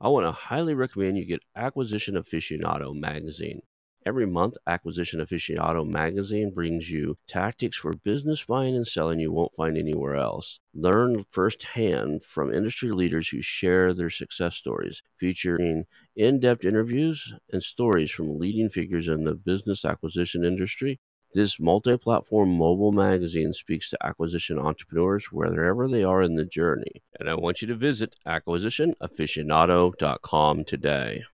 I want to highly recommend you get Acquisition Aficionado magazine. Every month, Acquisition Aficionado magazine brings you tactics for business buying and selling you won't find anywhere else. Learn firsthand from industry leaders who share their success stories, featuring in depth interviews and stories from leading figures in the business acquisition industry this multi platform mobile magazine speaks to acquisition entrepreneurs wherever they are in the journey. And I want you to visit acquisitionaficionado.com today.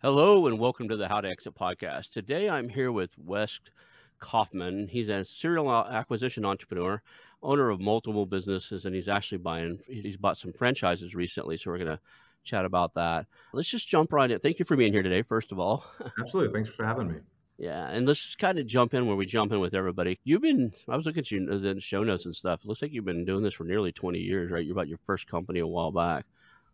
Hello, and welcome to the How to Exit podcast. Today I'm here with Wes Kaufman. He's a serial acquisition entrepreneur, owner of multiple businesses, and he's actually buying, he's bought some franchises recently. So we're going to chat about that. Let's just jump right in. Thank you for being here today, first of all. Absolutely. Thanks for having me. Yeah, and let's just kind of jump in where we jump in with everybody. You've been, I was looking at you uh, the show notes and stuff. It looks like you've been doing this for nearly 20 years, right? You're about your first company a while back.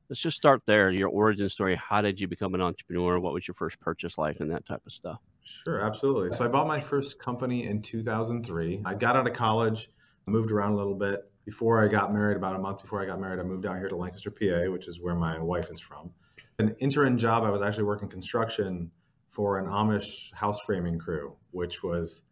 Let's just start there. Your origin story. How did you become an entrepreneur? What was your first purchase like and that type of stuff? Sure, absolutely. So I bought my first company in 2003. I got out of college, moved around a little bit. Before I got married, about a month before I got married, I moved out here to Lancaster, PA, which is where my wife is from. An interim job, I was actually working construction for an Amish house framing crew, which was,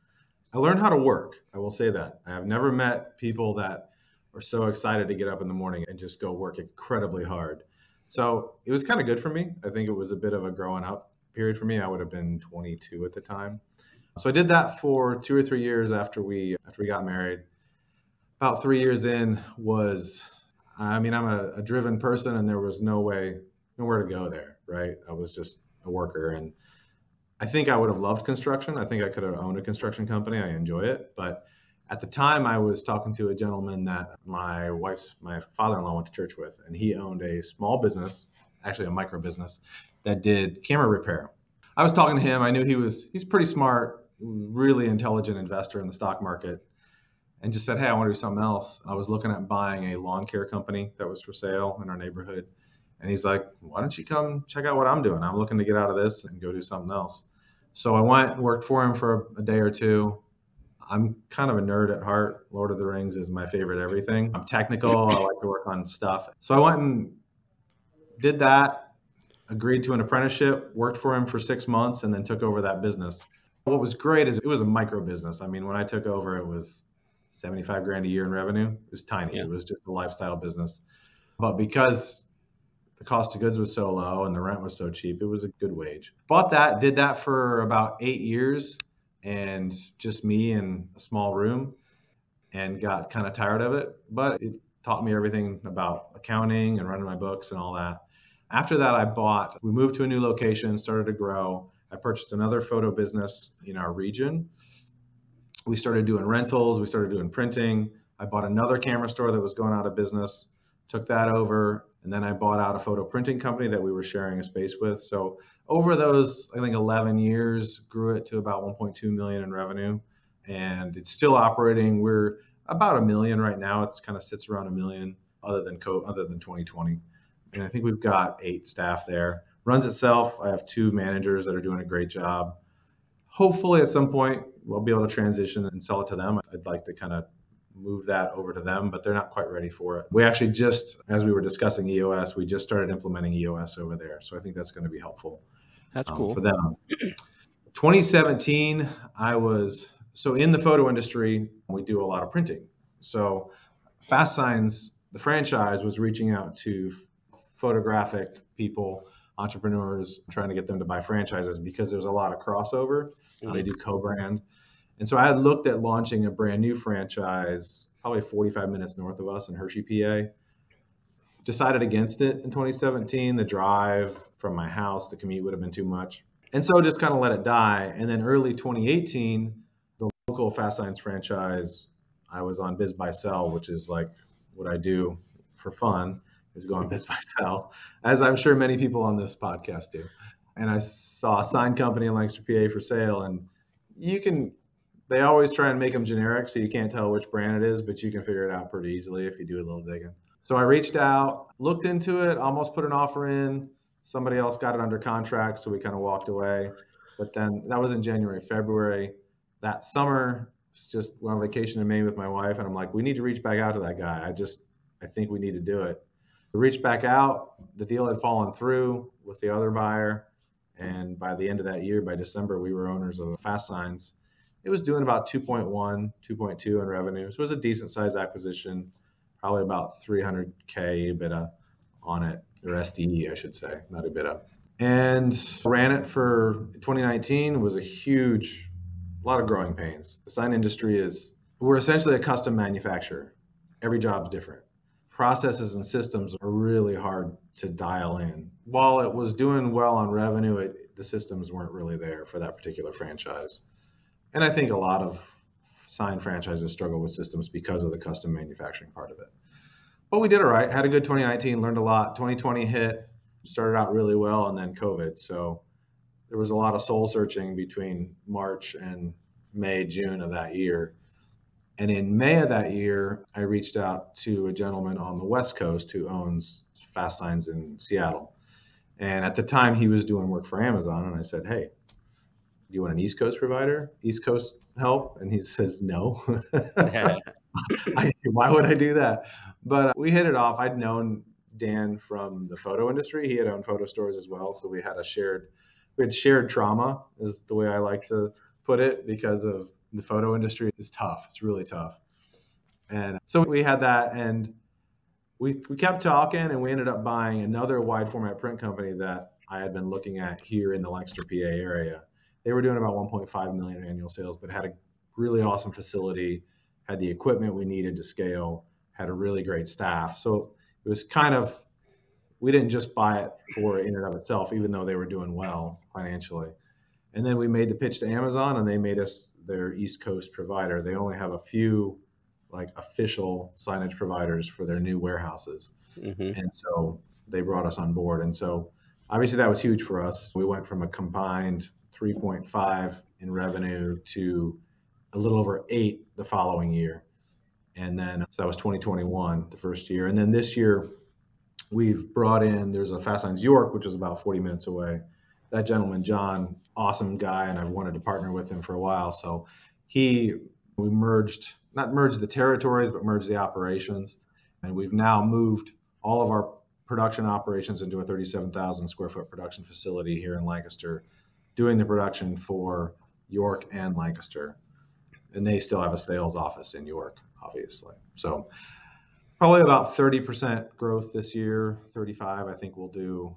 I learned how to work. I will say that. I have never met people that are so excited to get up in the morning and just go work incredibly hard. So it was kind of good for me. I think it was a bit of a growing up period for me. I would have been 22 at the time. So I did that for two or three years after we after we got married. About three years in was, I mean, I'm a, a driven person, and there was no way, nowhere to go there. Right? I was just a worker, and I think I would have loved construction. I think I could have owned a construction company. I enjoy it, but at the time I was talking to a gentleman that my wife's my father-in-law went to church with, and he owned a small business, actually a micro business, that did camera repair. I was talking to him. I knew he was he's pretty smart, really intelligent investor in the stock market, and just said, "Hey, I want to do something else." I was looking at buying a lawn care company that was for sale in our neighborhood and he's like, why don't you come check out what I'm doing? I'm looking to get out of this and go do something else. So I went and worked for him for a day or two. I'm kind of a nerd at heart. Lord of the Rings is my favorite everything. I'm technical. I like to work on stuff. So I went and did that, agreed to an apprenticeship, worked for him for six months, and then took over that business. What was great is it was a micro business. I mean, when I took over, it was 75 grand a year in revenue. It was tiny. Yeah. It was just a lifestyle business. But because the cost of goods was so low and the rent was so cheap. It was a good wage. Bought that, did that for about eight years and just me in a small room and got kind of tired of it. But it taught me everything about accounting and running my books and all that. After that, I bought, we moved to a new location, started to grow. I purchased another photo business in our region. We started doing rentals, we started doing printing. I bought another camera store that was going out of business, took that over, and then I bought out a photo printing company that we were sharing a space with. So over those, I think 11 years, grew it to about 1.2 million in revenue, and it's still operating. We're about a million right now. It's kind of sits around a million, other than co- other than 2020, and I think we've got eight staff there. Runs itself. I have two managers that are doing a great job. Hopefully, at some point, we'll be able to transition and sell it to them. I'd like to kind of move that over to them, but they're not quite ready for it. We actually just, as we were discussing EOS, we just started implementing EOS over there. So I think that's going to be helpful. That's um, cool for them. 2017, I was so in the photo industry, we do a lot of printing. So Fast Signs, the franchise, was reaching out to photographic people, entrepreneurs, trying to get them to buy franchises because there's a lot of crossover. Mm-hmm. They do co-brand. And so I had looked at launching a brand new franchise, probably 45 minutes north of us in Hershey, PA. Decided against it in 2017. The drive from my house, the commute would have been too much. And so just kind of let it die. And then early 2018, the local Fast Signs franchise, I was on BizBuySell, which is like what I do for fun, is go on Biz by Sell, as I'm sure many people on this podcast do. and I saw a sign company in Lancaster, PA for sale. And you can, they always try and make them generic so you can't tell which brand it is, but you can figure it out pretty easily if you do a little digging. So I reached out, looked into it, almost put an offer in. Somebody else got it under contract, so we kind of walked away. But then that was in January, February. That summer, just went on vacation in Maine with my wife, and I'm like, we need to reach back out to that guy. I just, I think we need to do it. We reached back out. The deal had fallen through with the other buyer, and by the end of that year, by December, we were owners of Fast Signs. It was doing about 2.1, 2.2 in revenue. So it was a decent size acquisition, probably about 300k EBITDA on it, or SDE, I should say, not EBITDA. And ran it for 2019 was a huge, a lot of growing pains. The sign industry is, we're essentially a custom manufacturer. Every job's different. Processes and systems are really hard to dial in. While it was doing well on revenue, it, the systems weren't really there for that particular franchise. And I think a lot of sign franchises struggle with systems because of the custom manufacturing part of it. But we did all right. Had a good 2019, learned a lot. 2020 hit, started out really well, and then COVID. So there was a lot of soul searching between March and May, June of that year. And in May of that year, I reached out to a gentleman on the West Coast who owns Fast Signs in Seattle. And at the time, he was doing work for Amazon. And I said, Hey, you want an East Coast provider? East Coast help? And he says, No. I, why would I do that? But uh, we hit it off. I'd known Dan from the photo industry. He had owned photo stores as well. So we had a shared, we had shared trauma, is the way I like to put it, because of the photo industry is tough. It's really tough. And so we had that and we, we kept talking and we ended up buying another wide format print company that I had been looking at here in the Lancaster, PA area. They were doing about 1.5 million annual sales, but had a really awesome facility, had the equipment we needed to scale, had a really great staff. So it was kind of, we didn't just buy it for in and of itself, even though they were doing well financially. And then we made the pitch to Amazon and they made us their East Coast provider. They only have a few like official signage providers for their new warehouses. Mm-hmm. And so they brought us on board. And so obviously that was huge for us. We went from a combined 3.5 in revenue to a little over eight the following year. And then so that was 2021, the first year. And then this year, we've brought in, there's a Fast Signs York, which is about 40 minutes away that gentleman, John, awesome guy, and I've wanted to partner with him for a while. So he, we merged, not merged the territories, but merged the operations. And we've now moved all of our production operations into a 37,000 square foot production facility here in Lancaster, doing the production for York and Lancaster. And they still have a sales office in York, obviously. So probably about 30% growth this year, 35, I think we'll do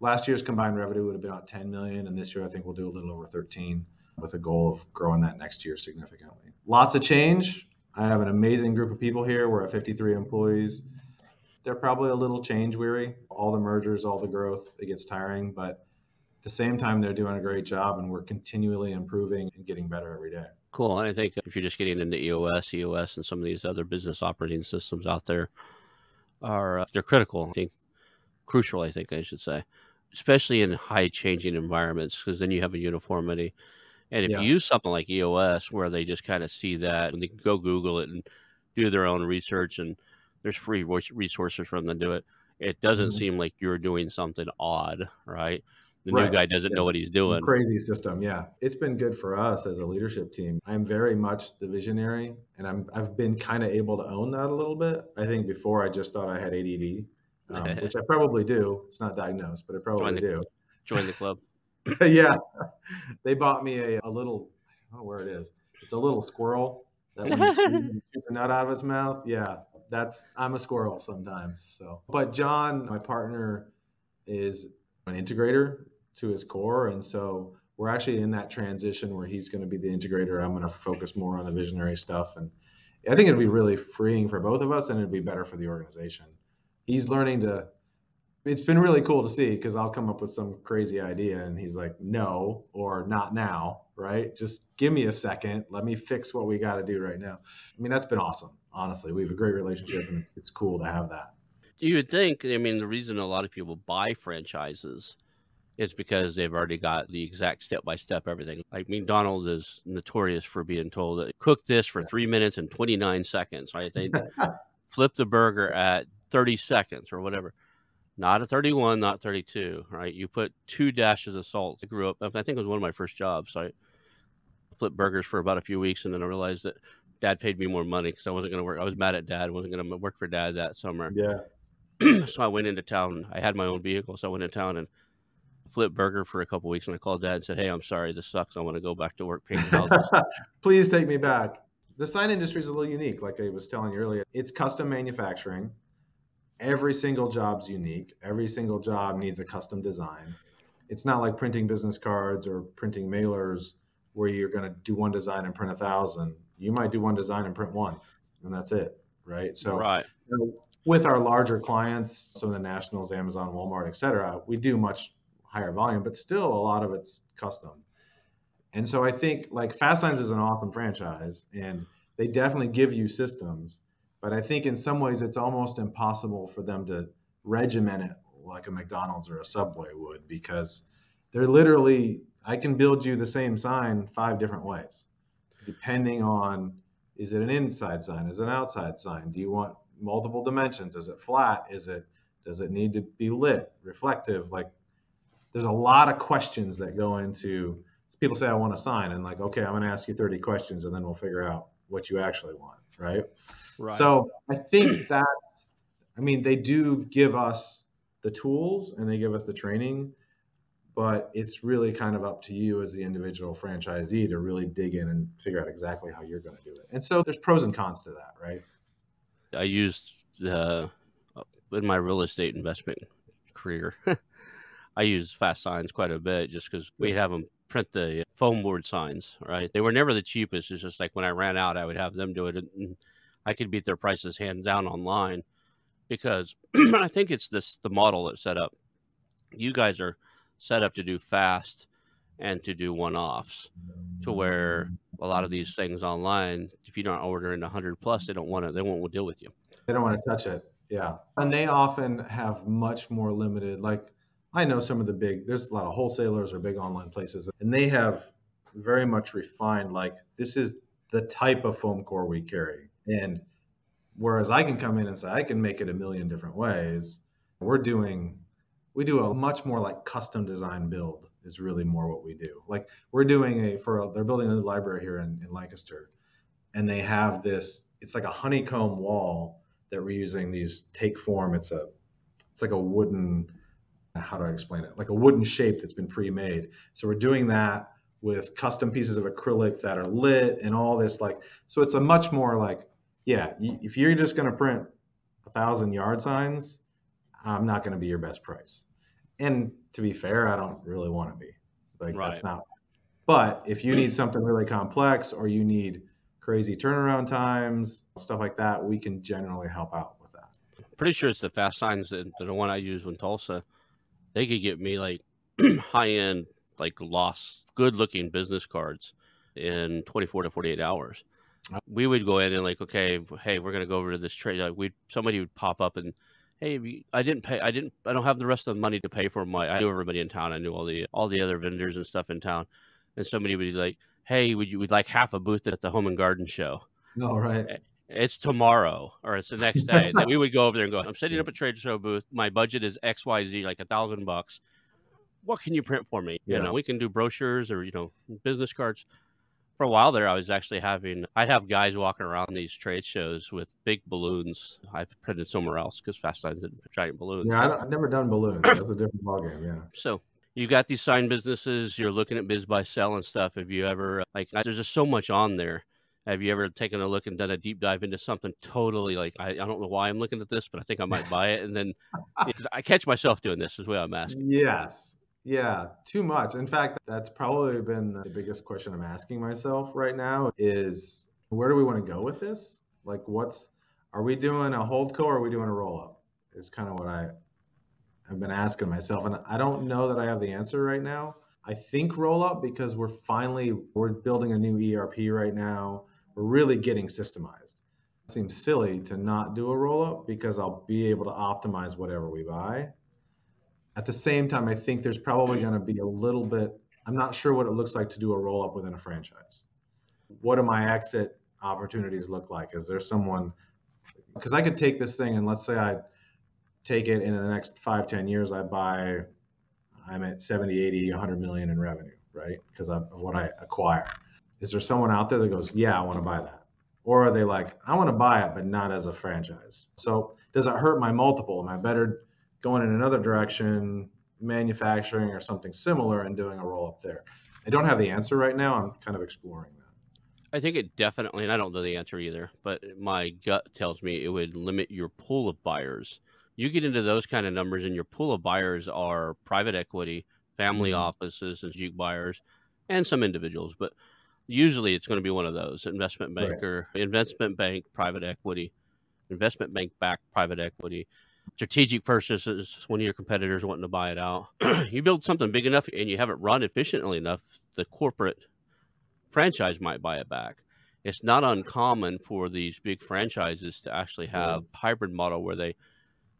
last year's combined revenue would have been about 10 million, and this year I think we'll do a little over 13 with a goal of growing that next year significantly. Lots of change. I have an amazing group of people here. We're at 53 employees. They're probably a little change weary. All the mergers, all the growth, it gets tiring, but the same time, they're doing a great job, and we're continually improving and getting better every day. Cool. And I think if you're just getting into EOS, EOS, and some of these other business operating systems out there are uh, they're critical. I think crucial. I think I should say especially in high changing environments, because then you have a uniformity. And if yeah. you use something like EOS, where they just kind of see that and they can go Google it and do their own research, and there's free resources for them to do it, it doesn't mm-hmm. seem like you're doing something odd, right? The right. new guy doesn't yeah. know what he's doing. Crazy system, yeah. It's been good for us as a leadership team. I'm very much the visionary, and I'm I've been kind of able to own that a little bit. I think before I just thought I had ADD, um, which I probably do. It's not diagnosed, but I probably join the, do. Join the club. yeah, they bought me a, a little. I don't know where it is. It's a little squirrel that when you shoot the nut out of its mouth. Yeah, that's I'm a squirrel sometimes. So, but John, my partner, is an integrator to his core, and so we're actually in that transition where he's going to be the integrator. I'm going to focus more on the visionary stuff, and I think it'd be really freeing for both of us, and it'd be better for the organization he's learning to it's been really cool to see because I'll come up with some crazy idea and he's like, no, or not now, right? Just give me a second. Let me fix what we got to do right now. I mean, that's been awesome. Honestly, we have a great relationship and it's, it's cool to have that. You would think, I mean, the reason a lot of people buy franchises it's because they've already got the exact step by step everything. Like McDonald's is notorious for being told that cook this for three minutes and 29 seconds, right? They flip the burger at 30 seconds or whatever. Not a 31, not 32, right? You put two dashes of salt. I grew up, I think it was one of my first jobs. So I flipped burgers for about a few weeks and then I realized that dad paid me more money because I wasn't going to work. I was mad at dad. I wasn't going to work for dad that summer. Yeah. so I went into town. I had my own vehicle. So I went into town and flip burger for a couple weeks, and I called dad and said, "Hey, I'm sorry, this sucks. I want to go back to work painting houses." Please take me back. The sign industry is a little unique, like I was telling you earlier. It's custom manufacturing. Every single job's unique. Every single job needs a custom design. It's not like printing business cards or printing mailers where you're going to do one design and print a thousand. You might do one design and print one, and that's it, right? So, right. You know, with our larger clients, some of the nationals, Amazon, Walmart, et cetera, we do much higher volume, but still a lot of it's custom. And so I think like Fast Signs is an awesome franchise and they definitely give you systems, but I think in some ways it's almost impossible for them to regiment it like a McDonald's or a Subway would because they're literally I can build you the same sign five different ways depending on is it an inside sign? Is it an outside sign? Do you want multiple dimensions? Is it flat? Is it does it need to be lit reflective? Like there's a lot of questions that go into people say I want to sign and like okay I'm going to ask you 30 questions and then we'll figure out what you actually want right? Right. So I think that's I mean they do give us the tools and they give us the training but it's really kind of up to you as the individual franchisee to really dig in and figure out exactly how you're going to do it. And so there's pros and cons to that right? I used the in my real estate investment career I use fast signs quite a bit just because we'd have them print the foam board signs, right? They were never the cheapest. It's just like when I ran out, I would have them do it. And I could beat their prices hands down online because I think it's this the model that's set up. You guys are set up to do fast and to do one offs to where a lot of these things online, if you're not ordering 100 plus, they don't want to, they won't deal with you. They don't want to touch it. Yeah. And they often have much more limited, like, I know some of the big, there's a lot of wholesalers or big online places, and they have very much refined, like, this is the type of foam core we carry. And whereas I can come in and say, I can make it a million different ways, we're doing, we do a much more like custom design build is really more what we do. Like, we're doing a, for, a, they're building a new library here in, in Lancaster, and they have this, it's like a honeycomb wall that we're using these Takeform. It's a, it's like a wooden, how do I explain it? Like a wooden shape that's been pre-made. So we're doing that with custom pieces of acrylic that are lit and all this like so it's a much more like yeah if you're just going to print a thousand yard signs i'm not going to be your best price and to be fair i don't really want to be like right. that's not but if you need something really complex or you need crazy turnaround times stuff like that we can generally help out with that pretty sure it's the fast signs that the one i use in tulsa they could get me like high end, like lost, good looking business cards in 24 to 48 hours. We would go in and like, okay, hey, we're gonna go over to this trade. Like, we somebody would pop up and, hey, I didn't pay, I didn't, I don't have the rest of the money to pay for my. I knew everybody in town. I knew all the all the other vendors and stuff in town, and somebody would be like, hey, would you would like half a booth at the Home and Garden Show? No, oh, right it's tomorrow or it's the next day. we would go over there and go, I'm setting up a trade show booth. My budget is XYZ, like a thousand bucks. What can you print for me? Yeah. You know, we can do brochures or, you know, business cards. For a while there, I was actually having, I'd have guys walking around these trade shows with big balloons. I've printed somewhere else because Fast Signs didn't giant balloons. Yeah, I have never done balloons. That's a different ballgame. Yeah. So you got these sign businesses, you're looking at BizBuySell and stuff. Have you ever, like, there's just so much on there have you ever taken a look and done a deep dive into something totally like I, I don't know why I'm looking at this, but I think I might buy it, and then I catch myself doing this. Is what I'm asking. Yes, yeah, too much. In fact, that's probably been the biggest question I'm asking myself right now: is where do we want to go with this? Like, what's are we doing a hold co or are we doing a roll up? Is kind of what I have been asking myself, and I don't know that I have the answer right now. I think roll up because we're finally we're building a new ERP right now really getting systemized. It seems silly to not do a roll up because I'll be able to optimize whatever we buy. At the same time, I think there's probably mm. going to be a little bit, I'm not sure what it looks like to do a roll up within a franchise. What do my exit opportunities look like? Is there someone, because I could take this thing and let's say I take it in the next five, 10 years, I buy, I'm at 70, 80, 100 million in revenue, right? Because of what I acquire. Is there someone out there that goes, yeah, I want to buy that? Or are they like, I want to buy it, but not as a franchise? So does it hurt my multiple? Am I better going in another direction, manufacturing or something similar and doing a roll up there? I don't have the answer right now. I'm kind of exploring that. I think it definitely, and I don't know the answer either, but my gut tells me it would limit your pool of buyers. You get into those kind of numbers, and your pool of buyers are private equity, family mm-hmm. offices, and juke buyers, and some individuals. But usually it's going to be one of those investment banker, right. investment bank, private equity, investment bank backed private equity. Strategic purchases, one of your competitors wanting to buy it out. you build something big enough and you have it run efficiently enough, the corporate franchise might buy it back. It's not uncommon for these big franchises to actually have yeah. hybrid model where they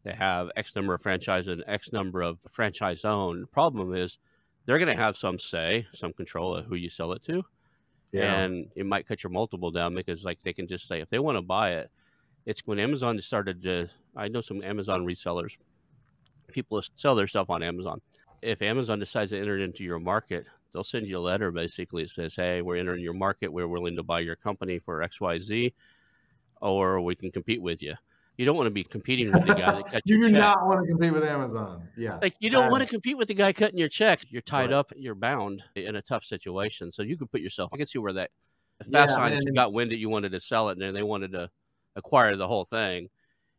they have X number of franchises and X number of franchise owned. The problem is they're going to have some say, some control of who you sell it to yeah. and it might cut your multiple down because like they can just say if they want to buy it it's when amazon started to i know some amazon resellers people sell their stuff on amazon. If amazon decides to enter into your market they'll send you a letter basically it says hey we're entering your market. We're willing to buy your company for xyz or we can compete with you you don't want to be competing with the guy that cut your check. You do not want to compete with Amazon. Yeah. Like you don't want to compete with the guy cutting your check. You're tied right. up, you're bound in a tough situation. So you could put yourself I can see where that if Fast yeah, Signs got wind that you wanted to sell it and then they wanted to acquire the whole thing.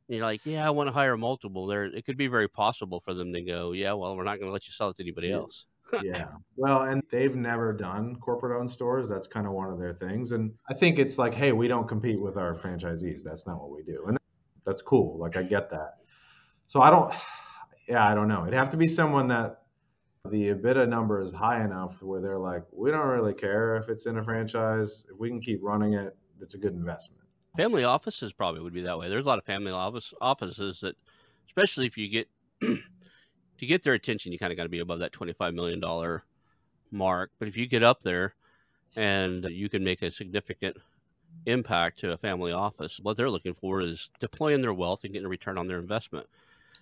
And you're like, yeah, I want to hire multiple. There, it could be very possible for them to go, yeah, well, we're not going to let you sell it to anybody else. yeah. Well, and they've never done corporate owned stores. That's kind of one of their things. And I think it's like, hey, we don't compete with our franchisees. That's not what we do. And that's cool. Like I get that. So I don't. Yeah, I don't know. It'd have to be someone that the EBITDA number is high enough where they're like, we don't really care if it's in a franchise. If we can keep running it, it's a good investment. Family offices probably would be that way. There's a lot of family office offices that, especially if you get to get their attention, you kind of got to be above that twenty-five million dollar mark. But if you get up there and you can make a significant impact to a family office. What they're looking for is deploying their wealth and getting a return on their investment.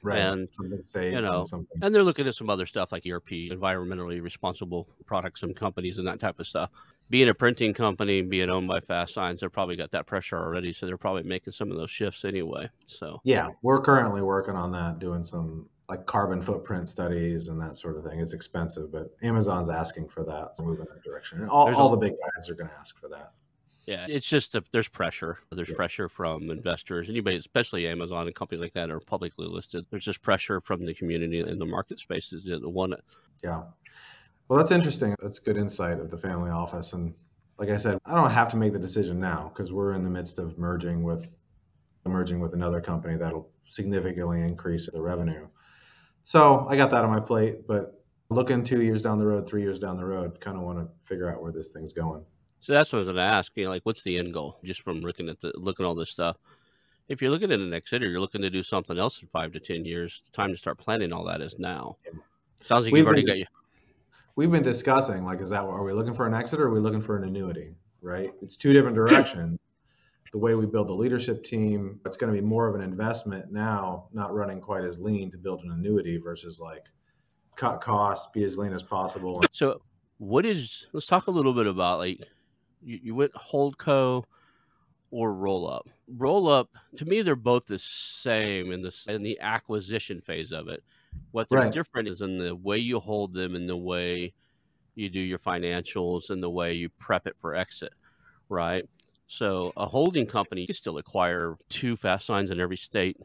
Right. And you know, and they're looking at some other stuff like ERP, environmentally responsible products and companies and that type of stuff. Being a printing company, being owned by Fast Signs, they've probably got that pressure already, so they're probably making some of those shifts anyway. So yeah, we're currently working on that, doing some like carbon footprint studies and that sort of thing. It's expensive, but Amazon's asking for that, so move in that direction. And all, all a, the big guys are going to ask for that. Yeah, it's just a, there's pressure. There's yeah. pressure from investors, anybody, especially Amazon and companies like that are publicly listed. There's just pressure from the community and the market spaces that want it. Yeah. Well, that's interesting. That's good insight of the family office. And like I said, I don't have to make the decision now because we're in the midst of merging with merging with another company that'll significantly increase the revenue. So I got that on my plate, but looking two years down the road, three years down the road, kind of want to figure out where this thing's going. So that's what I was going to ask. You know, like, what's the end goal? Just from looking at the looking at all this stuff. If you're looking at an exit or you're looking to do something else in five to ten years, the time to start planning all that is now. Sounds like we've you've already been, got you. We've been discussing like, is that are we looking for an exit or are we looking for an annuity? Right? It's two different directions. the way we build the leadership team, it's going to be more of an investment now, not running quite as lean to build an annuity versus like cut costs, be as lean as possible. So, what is? Let's talk a little bit about like you, you went holdco or roll up. Roll up to me, they're both the same in the in the acquisition phase of it. What they're right. different is in the way you hold them in the way you do your financials and the way you prep it for exit, right? So a holding company can still acquire two fast signs in every state,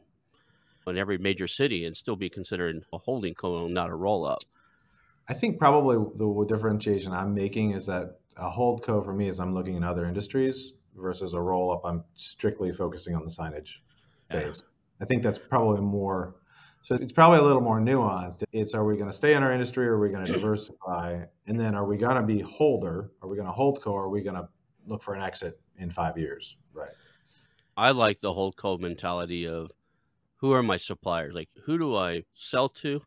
in every major city, and still be considered a holding co, not a roll up. I think probably the differentiation I'm making is that a hold co for me is I'm looking in other industries versus a roll up. I'm strictly focusing on the signage phase. I think that's probably more. So it's probably a little more nuanced. It's are we going to stay in our industry or are we going to mm-hmm. diversify? And then are we going to be holder? Are we going to hold co or are we going to look for an exit in five years? Right. I like the hold co mentality of who are my suppliers? Like who do I sell to?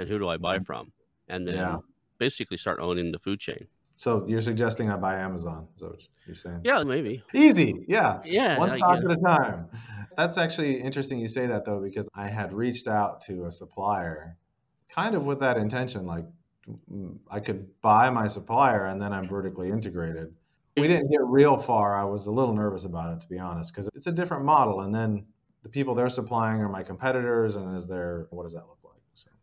and who do I buy mm-hmm. from, and then Yeah. basically start owning the food chain. So you're suggesting I buy Amazon? Is that what you're saying? Yeah, maybe. Easy. Yeah. Yeah, One stock at a time. That's actually interesting you say that though, because I had reached out to a supplier kind of with that intention. Like I could buy my supplier and then I'm vertically integrated. We didn't get real far. I was a little nervous about it, to be honest, because it's a different model. And then the people they're supplying are my competitors. And is there, what does that look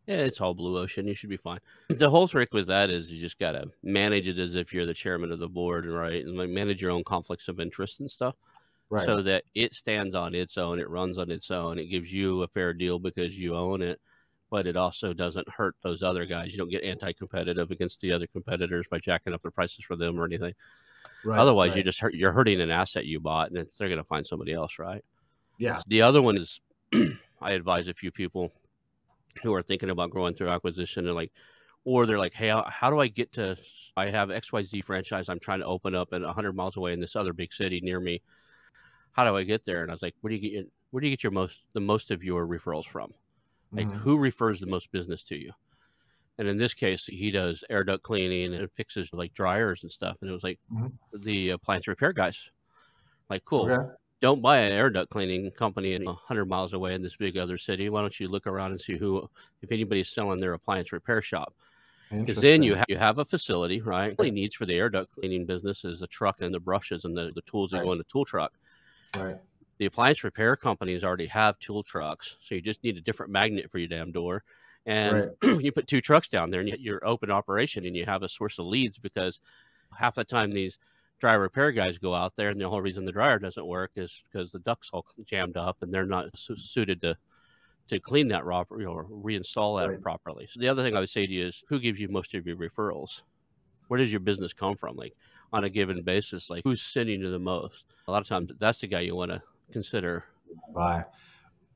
Yeah, it's all blue ocean. You should be fine. The whole trick with that is you just gotta manage it as if you're the chairman of the board, right? And like manage your own conflicts of interest and stuff, right. so that it stands on its own, it runs on its own, it gives you a fair deal because you own it, but it also doesn't hurt those other guys. You don't get anti-competitive against the other competitors by jacking up the prices for them or anything. right. Otherwise, right. you just hurt. You're hurting an asset you bought, and it's, they're going to find somebody else, right? yeah. The other one is I advise a few people who are thinking about growing through acquisition and like, or they're like, hey, how, do I get to? I have XYZ franchise I'm trying to open up at 100 miles away in this other big city near me. How do I get there? And I was like, where do you get your, where do you get your most the most of your referrals from? Like, Mhm. who refers the most business to you? And in this case, he does air duct cleaning and fixes like dryers and stuff. And it was like Mhm. the appliance repair guys. Like, cool Okay. Don't buy an air duct cleaning company in 100 miles away in this big other city. Why don't you look around and see who, if anybody's selling their appliance repair shop? Because then you, Interesting. ha- you have a facility, right? Only needs for the air duct cleaning business is a truck and the brushes and the, the tools that go in the tool truck. Right. The appliance repair companies already have tool trucks, so you just need a different magnet for your damn door. And you put two trucks down there and you- you're open operation and you have a source of leads because half the time these dryer repair guys go out there and the whole reason the dryer doesn't work is because the duct's all jammed up and they're not su- suited to to clean that raw you know, or reinstall that Right. properly. So the other thing I would say to you is who gives you most of your referrals? Where does your business come from? Like on a given basis, like who's sending you the most? A lot of times that's the guy you want to consider. Bye.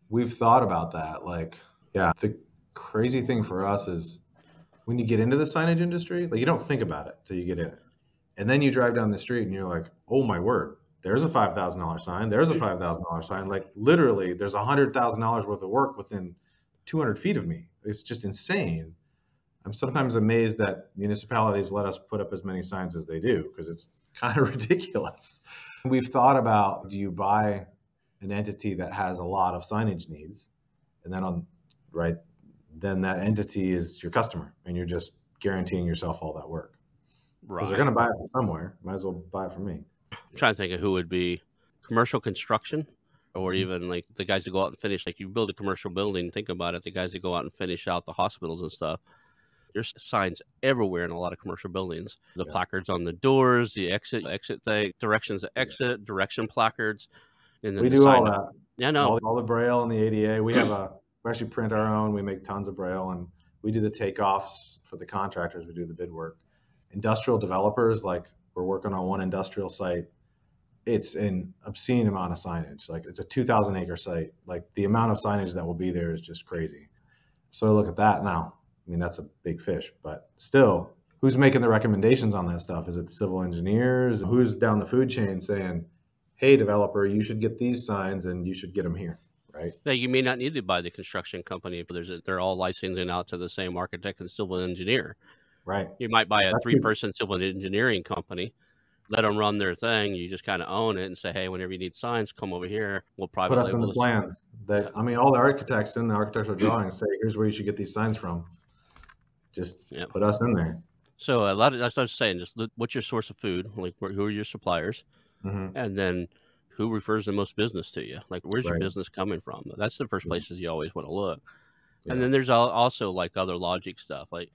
We've thought about that. Like, yeah, the crazy thing for us is when you get into the signage industry, like you don't think about it till you get in it. And then you drive down the street and you're like, oh my word, there's a $5,000 sign. There's a $5,000 sign. Like literally, there's a $100,000 worth of work within 200 feet of me. It's just insane. I'm sometimes amazed that municipalities let us put up as many signs as they do because it's kind of ridiculous. We've thought about do you buy an entity that has a lot of signage needs and then on right then that entity is your customer and you're just guaranteeing yourself all that work Right. they're going to buy it from somewhere. Might as well buy it from me. I'm trying to think of who would be commercial construction or Mhm. even like the guys that go out and finish like you build a commercial building think about it the guys that go out and finish out the hospitals and stuff. There's signs everywhere in a lot of commercial buildings. The Yeah. placards on the doors the exit exit thing directions to exit direction placards and then we do all that. Yeah no all, all the braille and the ada we have a we actually print our own. We make tons of braille and we do the takeoffs for the contractors. We do the bid work industrial developers like we're working on one industrial site it's an obscene amount of signage. Like it's a 2000 acre site. Like the amount of signage that will be there is just crazy. So I look at that now. I mean that's a big fish but still who's making the recommendations on that stuff? Is it the civil engineers? Who's down the food chain saying hey developer you should get these signs and you should get them here right? Now, you may not need to buy the construction company if there's a, they're all licensing out to the same architect and civil engineer right You might buy a three person civil engineering company, let them run their thing. You just kind of own it and say, hey, whenever you need signs, come over here. We'll private put us in the plans that i mean all the architects in the architectural drawings say here's where you should get these signs from just put us in there So a lot of that's what I was saying. Just look, what's your source of food? Like where, who are your suppliers, hmm and then who refers the most business to you? Like where's your business coming from? That's the first Mhm. places you always want to look. Yeah. And then there's also like other logic stuff. Like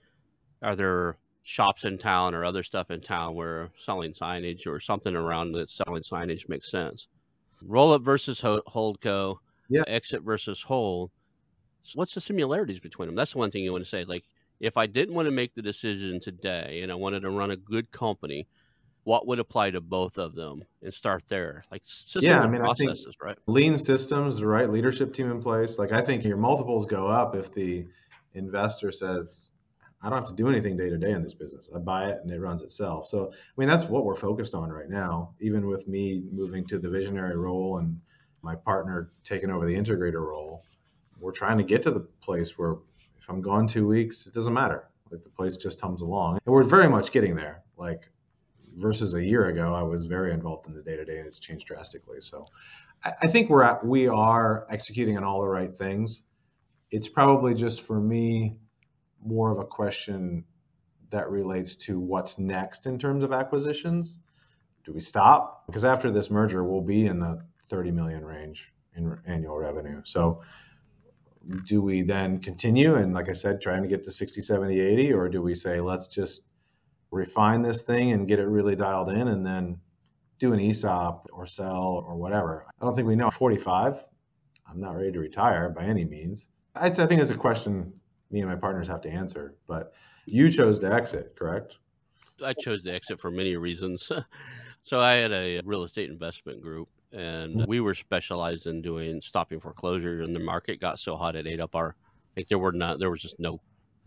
are there shops in town or other stuff in town where selling signage or something around that selling signage makes sense? Roll up versus hold holdco, Yeah. exit versus hold. So what's the similarities between them? That's the one thing you want to say. Like if I didn't want to make the decision today and I wanted to run a good company, what would apply to both of them and start there? Like systems Yeah, I mean, I processes, right? lean systems the right leadership team in place like i think your multiples go up if the investor says i don't have to do anything day to day in this business i buy it and it runs itself so i mean that's what we're focused on right now even with me moving to the visionary role and my partner taking over the integrator role we're trying to get to the place where if I'm gone two weeks, it doesn't matter. Like the place just hums along. And we're very much getting there. Like versus a year ago, I was very involved in the day to day and it's changed drastically. So I, think we're at, we are executing on all the right things. It's probably just for me more of a question that relates to what's next in terms of acquisitions. Do we stop? Because after this merger, we'll be in the 30 million range in annual revenue. So do we then continue and like I said, trying to get to 60, 70, 80, or do we say let's just refine this thing and get it really dialed in and then do an ESOP or sell or whatever? I don't think we know. 45, I'm not ready to retire by any means. I think it's a question me and my partners have to answer. But you chose to exit, correct? I chose to exit for many reasons. so I had a real estate investment group and mm-hmm. we were specialized in doing stopping foreclosure and the market got so hot it ate up our like there were not there was just no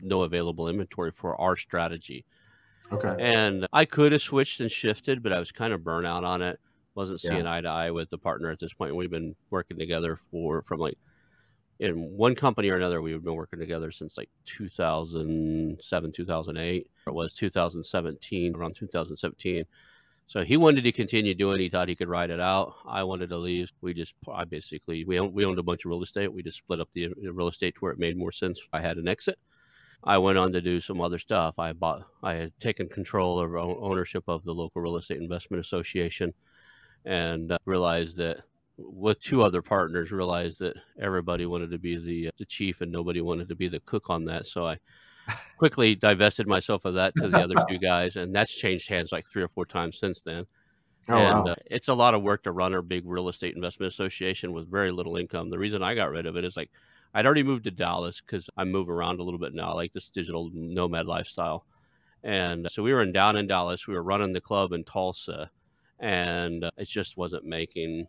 no available inventory for our strategy. Okay. And I could have switched and shifted, but I was kind of burnt out on it. Wasn't seeing yeah. eye to eye with the partner at this point. We've been working together for from like in one company or another, we've been working together since like 2007, 2008. It was 2017, around 2017. So he wanted to continue doing. He thought he could ride it out. I wanted to leave. We just, I basically, we owned, we owned a bunch of real estate. We just split up the, real estate to where it made more sense. I had an exit. I went on to do some other stuff. I bought, I had taken control of ownership of the local real estate investment association, and uh, realized that with two other partners realized that everybody wanted to be the the chief and nobody wanted to be the cook on that. So i quickly divested myself of that to the other two guys and that's changed hands like three or four times since then. Oh, and wow. uh, it's a lot of work to run a big real estate investment association with very little income. The reason i got rid of it is like i'd already moved to dallas because i move around a little bit now. I like this digital nomad lifestyle. And so we were in down in dallas. We were running the club in tulsa and uh, it just wasn't making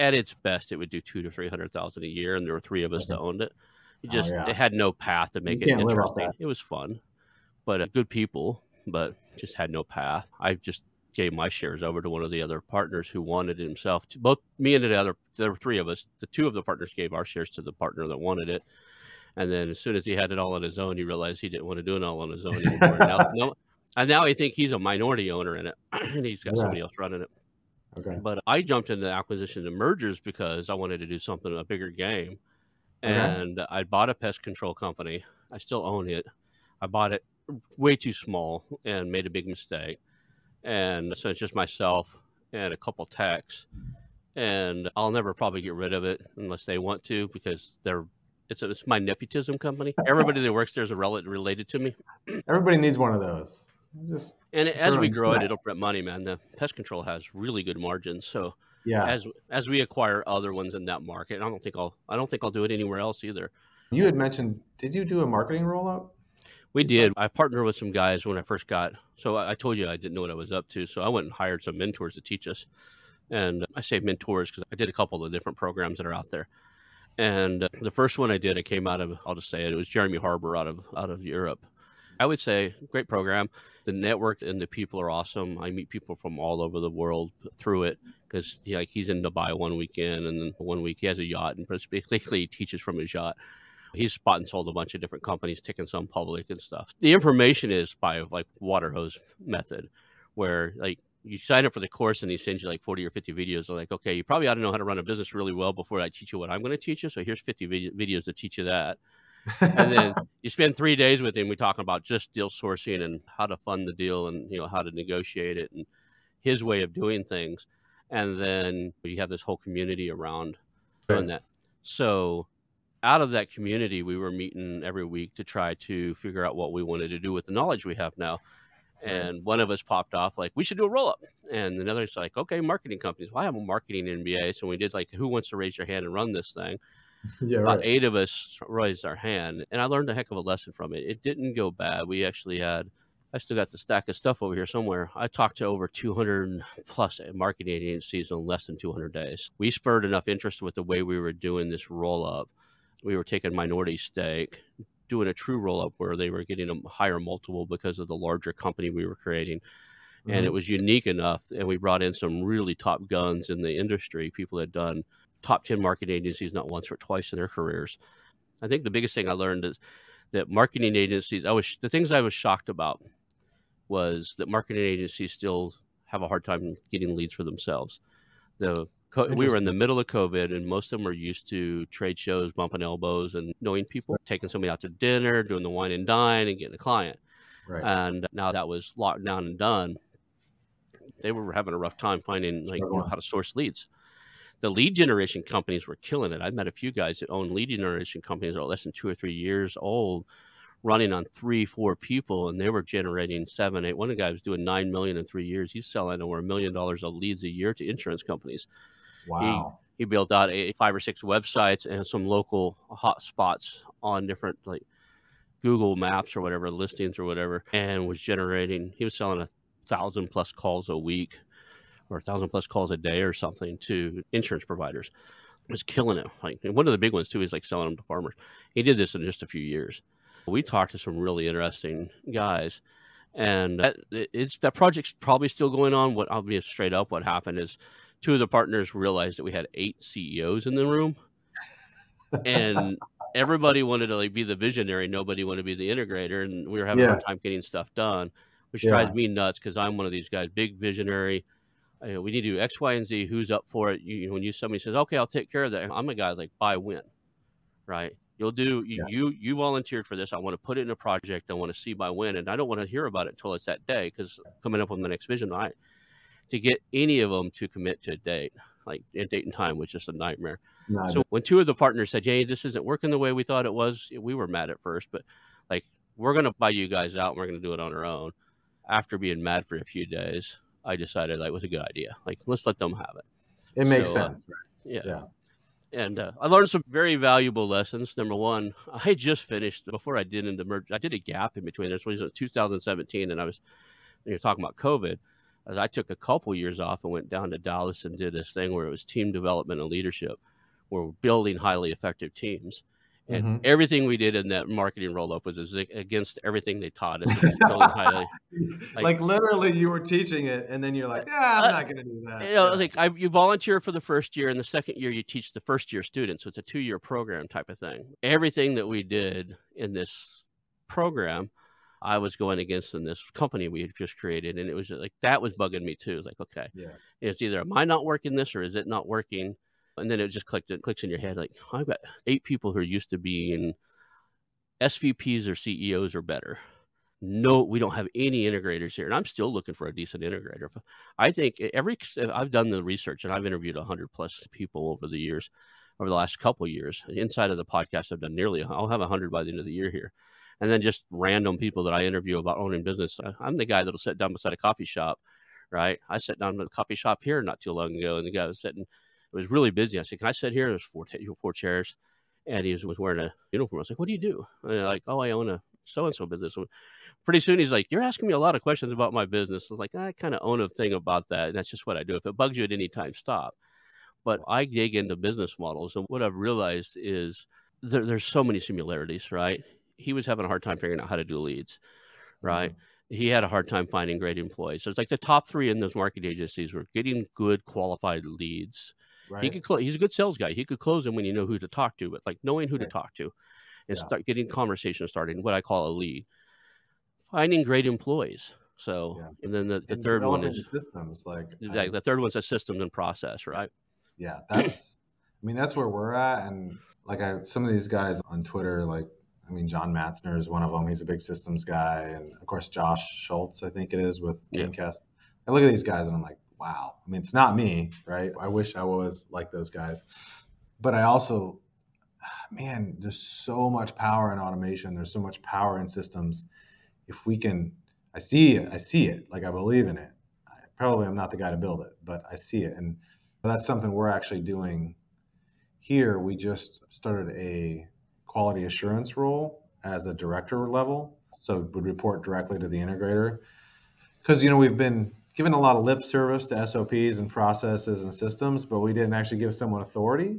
at its best, it would do two to three hundred thousand a year, and there were three of us that owned it. It oh, just oh, yeah. it had no path to make you it interesting. It was fun, but uh, good people, but just had no path. I just gave my shares over to one of the other partners who wanted it himself. To, both me and the other, there were three of us. The two of the partners gave our shares to the partner that wanted it, and then as soon as he had it all on his own, he realized he didn't want to do it all on his own anymore. now, no, and now I think he's a minority owner in it, and he's got yeah. somebody else running it. Okay. But I jumped into acquisition and mergers because I wanted to do something a bigger game, okay. and I bought a pest control company. I still own it. I bought it way too small and made a big mistake, and so it's just myself and a couple techs, and I'll never probably get rid of it unless they want to because they're it's, a, it's my nepotism company. Everybody that works there is a rel- related to me. Everybody needs one of those. Just and as we grow it, it'll print money, man. The pest control has really good margins. So yeah, as as we acquire other ones in that market, I don't think I'll I don't think I'll do it anywhere else either. You had mentioned, did you do a marketing rollout? We did. I partnered with some guys when I first got. So I told you I didn't know what I was up to. So I went and hired some mentors to teach us. And I say mentors because I did a couple of different programs that are out there. And the first one I did, I came out of, I'll just say it, it was Jeremy Harbour out of out of Europe. I would say great program. The network and the people are awesome. I meet people from all over the world through it because he, like he's in Dubai one weekend and then one week he has a yacht and basically he teaches from his yacht. He's bought and sold a bunch of different companies, taking some public and stuff. The information is by like water hose method, where like you sign up for the course and he sends you like 40 or 50 videos. They're like, okay, you probably ought to know how to run a business really well before I teach you what I'm going to teach you. So here's 50 vid- videos to teach you that and then you spend three days with him. We talking about just deal sourcing and how to fund the deal and you know how to negotiate it and his way of doing things. And then you have this whole community around doing that. So out of that community, we were meeting every week to try to figure out what we wanted to do with the knowledge we have now. And one of us popped off like, we should do a roll up. And another's like, okay, marketing companies. Well, I have a marketing MBA. So we did like, who wants to raise your hand and run this thing? yeah, about right. eight of us raised our hand, and I learned a heck of a lesson from it. It didn't go bad. We actually had. I still got the stack of stuff over here somewhere. I talked to over 200 plus marketing agencies in less than 200 days. We spurred enough interest with the way we were doing this roll up. We were taking minority stake, doing a true roll up where they were getting a higher multiple because of the larger company we were creating. Mm-hmm. And it mm-hmm. was unique enough. And we brought in some really top guns in the industry, people that had done top 10 marketing agencies not once or twice in their careers. I think the biggest thing I learned is that marketing agencies. I was the things I was shocked about was that marketing agencies still have a hard time getting leads for themselves. The we were in the middle of COVID, and most of them were used to trade shows, bumping elbows, and knowing people, taking somebody out to dinner, doing the wine and dine, and getting a client. Right. And now that was locked down and done. They were having a rough time finding like sure. you know, how to source leads. The lead generation companies were killing it. I met a few guys that own lead generation companies that are less than two or three years old, running on three, four people, and they were generating seven, eight. One of the guys was doing nine million in three years. He's selling over a million dollars of leads a year to insurance companies. Wow. He, he built out a five or six websites and some local hot spots on different like Google Maps or whatever listings or whatever, and was generating. He was selling a thousand plus calls a week, or a thousand plus calls a day or something to insurance providers. He was killing it. Like one of the big ones too is like selling them to farmers. He did this in just a few years. We talked to some really interesting guys, and that it's that project's probably still going on. What I'll be straight up, what happened is two of the partners realized that we had eight CEOs in the room, and everybody wanted to like be the visionary. Nobody wanted to be the integrator, and we were having yeah. a hard time getting stuff done, which yeah. drives me nuts because I'm one of these guys, big visionary. Uh, we need to do X, Y, and Z. Who's up for it? You, when you somebody says, "Okay, I'll take care of that," I'm a guy like buy win, right? You'll do you, yeah. you you volunteered for this. I want to put it in a project. I want to see by when, and I don't want to hear about it until it's that day because coming up with the next vision, I to get any of them to commit to a date, like a date and time, was just a nightmare. so when two of the partners said, "Jay, this isn't working the way we thought it was," we were mad at first, but like we're going to buy you guys out, and we're going to do it on our own. After being mad for a few days, I decided that was a good idea. Like let's let them have it. It makes so, uh, sense. Uh, yeah. yeah. And uh, I learned some very valuable lessons. Number one, I just finished before I did in the merge. I did a gap in between. This was 2017, and I was you're talking about COVID as I took a couple years off and went down to Dallas and did this thing where it was team development and leadership. Where we're building highly effective teams. And mm-hmm. everything we did in that marketing roll up was against everything they taught us. like, like, literally, you were teaching it, and then you're like, "Yeah, I'm uh, not going to do that." You know, yeah. like I, you volunteer for the first year, and the second year you teach the first year students. So it's a two year program type of thing. Everything that we did in this program I was going against in this company we had just created, and it was like that was bugging me too. It's like, okay, yeah. it's either am I not working this or is it not working? And then it just clicked. It clicks in your head like I've got eight people who are used to being SVPs or CEOs or better. No, we don't have any integrators here, and I'm still looking for a decent integrator. I think every I've done the research and I've interviewed 100 plus people over the years, over the last couple years. Inside of the podcast, I've done nearly. I'll have 100 by the end of the year here and then just random people that I interview about owning business. I'm the guy that'll sit down beside a coffee shop, right? I sat down at a coffee shop here not too long ago, and the guy was sitting. It was really busy. I said, "Can I sit here?" There's four t- four chairs, and he was, was wearing a uniform. I was like, "What do you do?" And like, "Oh, I own a so and so business." Pretty soon, he's like, "You're asking me a lot of questions about my business." I was like, "I kind of own a thing about that, and that's just what I do. If it bugs you at any time, stop." But I dig into business models, and what I've realized is there, there's so many similarities, right? he was having a hard time figuring out how to do leads, right? Mm-hmm. He had a hard time finding great employees. So it's like the top three in those market agencies were getting good qualified leads. Right. He could close. He's a good sales guy. He could close them when you know who to talk to, but like knowing who right. to talk to, and yeah. start getting conversation started. What I call a lead. Finding great employees. So, yeah. and then the, the and third one is systems. Like yeah, the third one's a systems and process, right? Yeah, that's. I mean, that's where we're at, and like I, some of these guys on Twitter, like I mean, John Matzner is one of them. He's a big systems guy, and of course Josh Schultz, I think it is with yeah. I look at these guys and I'm like, wow. I mean, it's not me, right? I wish I was like those guys, but I also, ah, man, there's so much power in automation. There's so much power in systems. If we can, I see it. I see it. Like I believe in it. I, probably I'm not the guy to build it, but I see it, and that's something we're actually doing here. We just started a quality assurance role as a director level, so it would report directly to the integrator. Because you know we've been given a lot of lip service to SOPs and processes and systems, but we didn't actually give someone authority.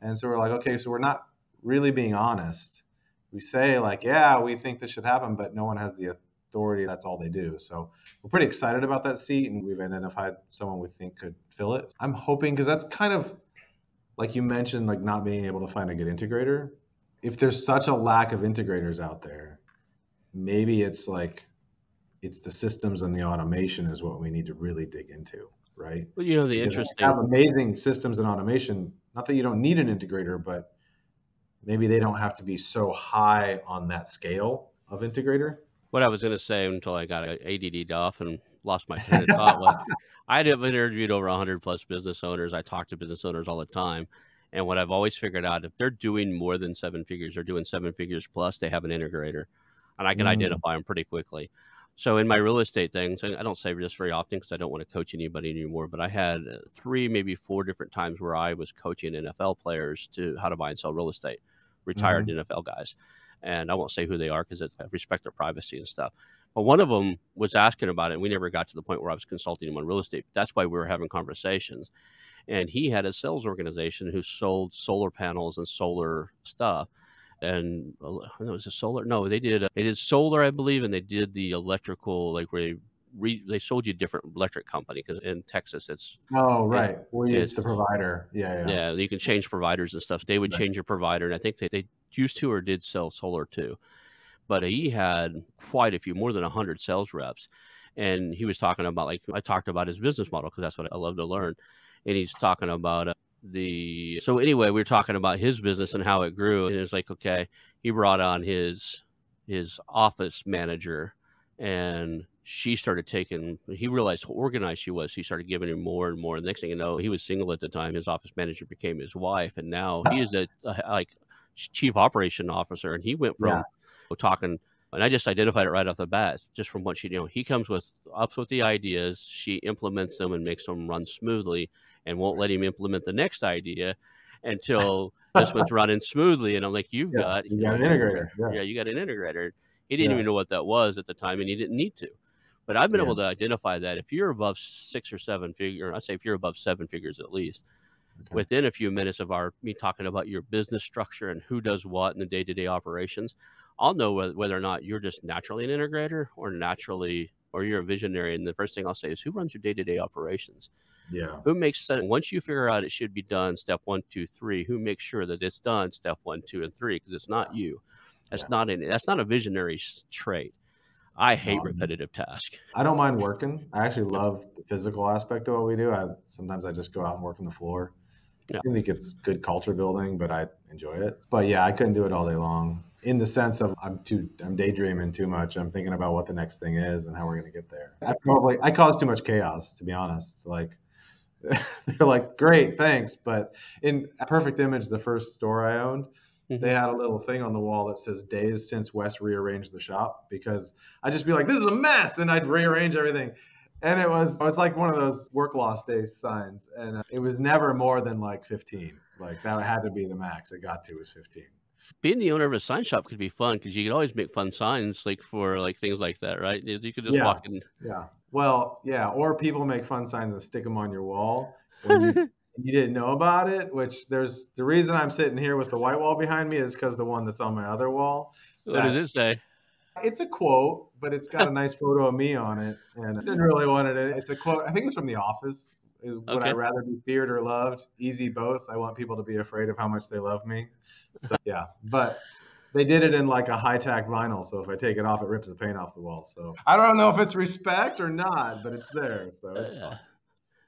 And so we're like, okay, so we're not really being honest. We say like, yeah, we think this should happen, but no one has the authority. That's all they do. So we're pretty excited about that seat, and we've identified someone we think could fill it. I'm hoping because that's kind of like you mentioned, like not being able to find a good integrator if there's such a lack of integrators out there, maybe it's like it's the systems and the automation is what we need to really dig into, right? Well, you know, the Because interesting. have amazing systems and automation. Not that you don't need an integrator, but maybe they don't have to be so high on that scale of integrator. what I was going to say until I got a ADD off and lost my train of thought was I have interviewed over 100 plus business owners. I talk to business owners all the time. And what I've always figured out, if they're doing more than seven figures, they're doing seven figures plus, they have an integrator. And I can Mm. identify them pretty quickly. So in my real estate things, I don't say this very often because I don't want to coach anybody anymore, but I had uh, three, maybe four different times where I was coaching NFL players to how to buy and sell real estate, retired NFL guys. And I won't say who they are because I respect their privacy and stuff. But one of them was asking about it, and we never got to the point where I was consulting him on real estate. That's why we were having conversations. And he had a sales organization who sold solar panels and solar stuff. And uh, it was a solar. No, they did. They did solar, I believe, and they did the electrical, like where they re, they sold you a different electric company because in Texas it's Oh, right. You- it's- it's the provider. Yeah, yeah. yeah. you can change providers and stuff. They would Right. change your provider, and I think they, they used to or did sell solar too. But he had quite a few, more than hundred sales reps, and he was talking about like I talked about his business model because that's what I love to learn, and he's talking about uh, the so anyway we were talking about his business and how it grew, and it's like okay, he brought on his his office manager, and she started taking he realized how organized she was. He started giving him more and more. The next thing you know he was single at the time. His office manager became his wife and now he is a, a like chief operation officer and he went from talking and i just identified it right off the bat just from what she you know he comes with ups with the ideas she implements them and makes them run smoothly and won't let him implement the next idea until this one's running smoothly and i'm like you've Yeah, got you got an integrator, yeah. yeah you got an integrator he didn't Yeah. even know what that was at the time and he didn't need to but I've been able to identify that if you're above six or seven figure, I'd say if you're above seven figures at least, Okay. within a few minutes of our me talking about your business structure and who does what in the day to day operations, I'll know whether, whether or not you're just naturally an integrator or naturally or you're a visionary. And the first thing I'll say is who runs your day to day operations? Yeah. Who makes sense? Once you figure out it should be done, step one, two, three. Who makes sure that it's done, step one, two, and three? Because it's not you. That's Yeah. not an, That's not a visionary trait. I hate Um, repetitive tasks. I don't mind working. I actually love the physical aspect of what we do. I sometimes I just go out and work on the floor. Yeah. I think it's good culture building, but I enjoy it. But yeah, I couldn't do it all day long. In the sense of I'm too I'm daydreaming too much. I'm thinking about what the next thing is and how we're gonna get there. I probably I cause too much chaos, to be honest. Like they're like, great, thanks. But in perfect image, the first store I owned, Mhm. they had a little thing on the wall that says days since Wes rearranged the shop because I'd just be like, this is a mess. And I'd rearrange everything. And it was, it was like one of those work lost days signs. And uh, it was never more than like 15. Like that had to be the max it got to was 15. being the owner of a sign shop could be fun because you could always make fun signs like for like things like that, right? You you could just Yeah. walk in. Yeah. Well, yeah. Or people make fun signs and stick them on your wall. you, you didn't know about it, which there's the reason I'm sitting here with the white wall behind me is because the one that's on my other wall what does it say? It's a quote, but it's got a nice photo of me on it, and I didn't really want it. It's a quote. I think it's from The Office. Is would Okay. I rather be feared or loved? Easy both. I want people to be afraid of how much they love me. So yeah, but they did it in like a high tack vinyl, so if I take it off, it rips the paint off the wall. So I don't know if it's respect or not, but it's there, so it's Yeah. fine.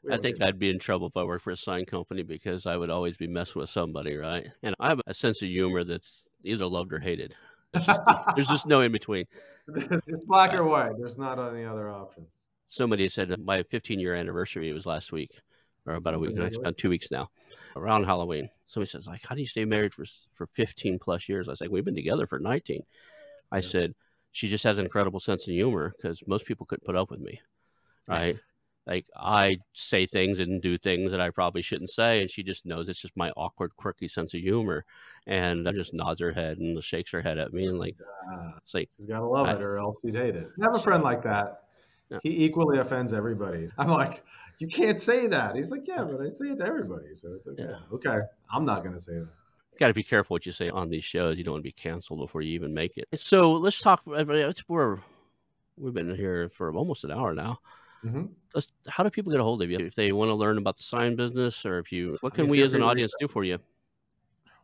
We I think I'd be in trouble if I worked for a sign company because I would always be messing with somebody, right? And I have a sense of humor that's either loved or hated. There's just, there's just no in between. it's black or white. There's not any other options. Somebody said my 15 year anniversary was last week, or about a week, two weeks now, around Halloween. Somebody says, like, how do you stay married for for 15 plus years? I was like, we've been together for 19. I Yeah. said, she just has an incredible sense of humor because most people couldn't put up with me, right? like I say things and do things that I probably shouldn't say, and she just knows it's just my awkward, quirky sense of humor, and I just nods her head and shakes her head at me, and like Ah. it's like She's got to love I- it or else she'd hate it. Have a friend like that. He equally offends everybody. I'm like, you can't say that. He's like, yeah, but I say it to everybody, so it's okay. Yeah. Okay, I'm not gonna say that. got to be careful what you say on these shows. You don't want to be canceled before you even make it. So let's talk. Uh, uh, it's we're we've been here for almost an hour now. hmm Let's, how do people get a hold of you if they want to learn about the sign business, or if you what can If we as an audience do for you?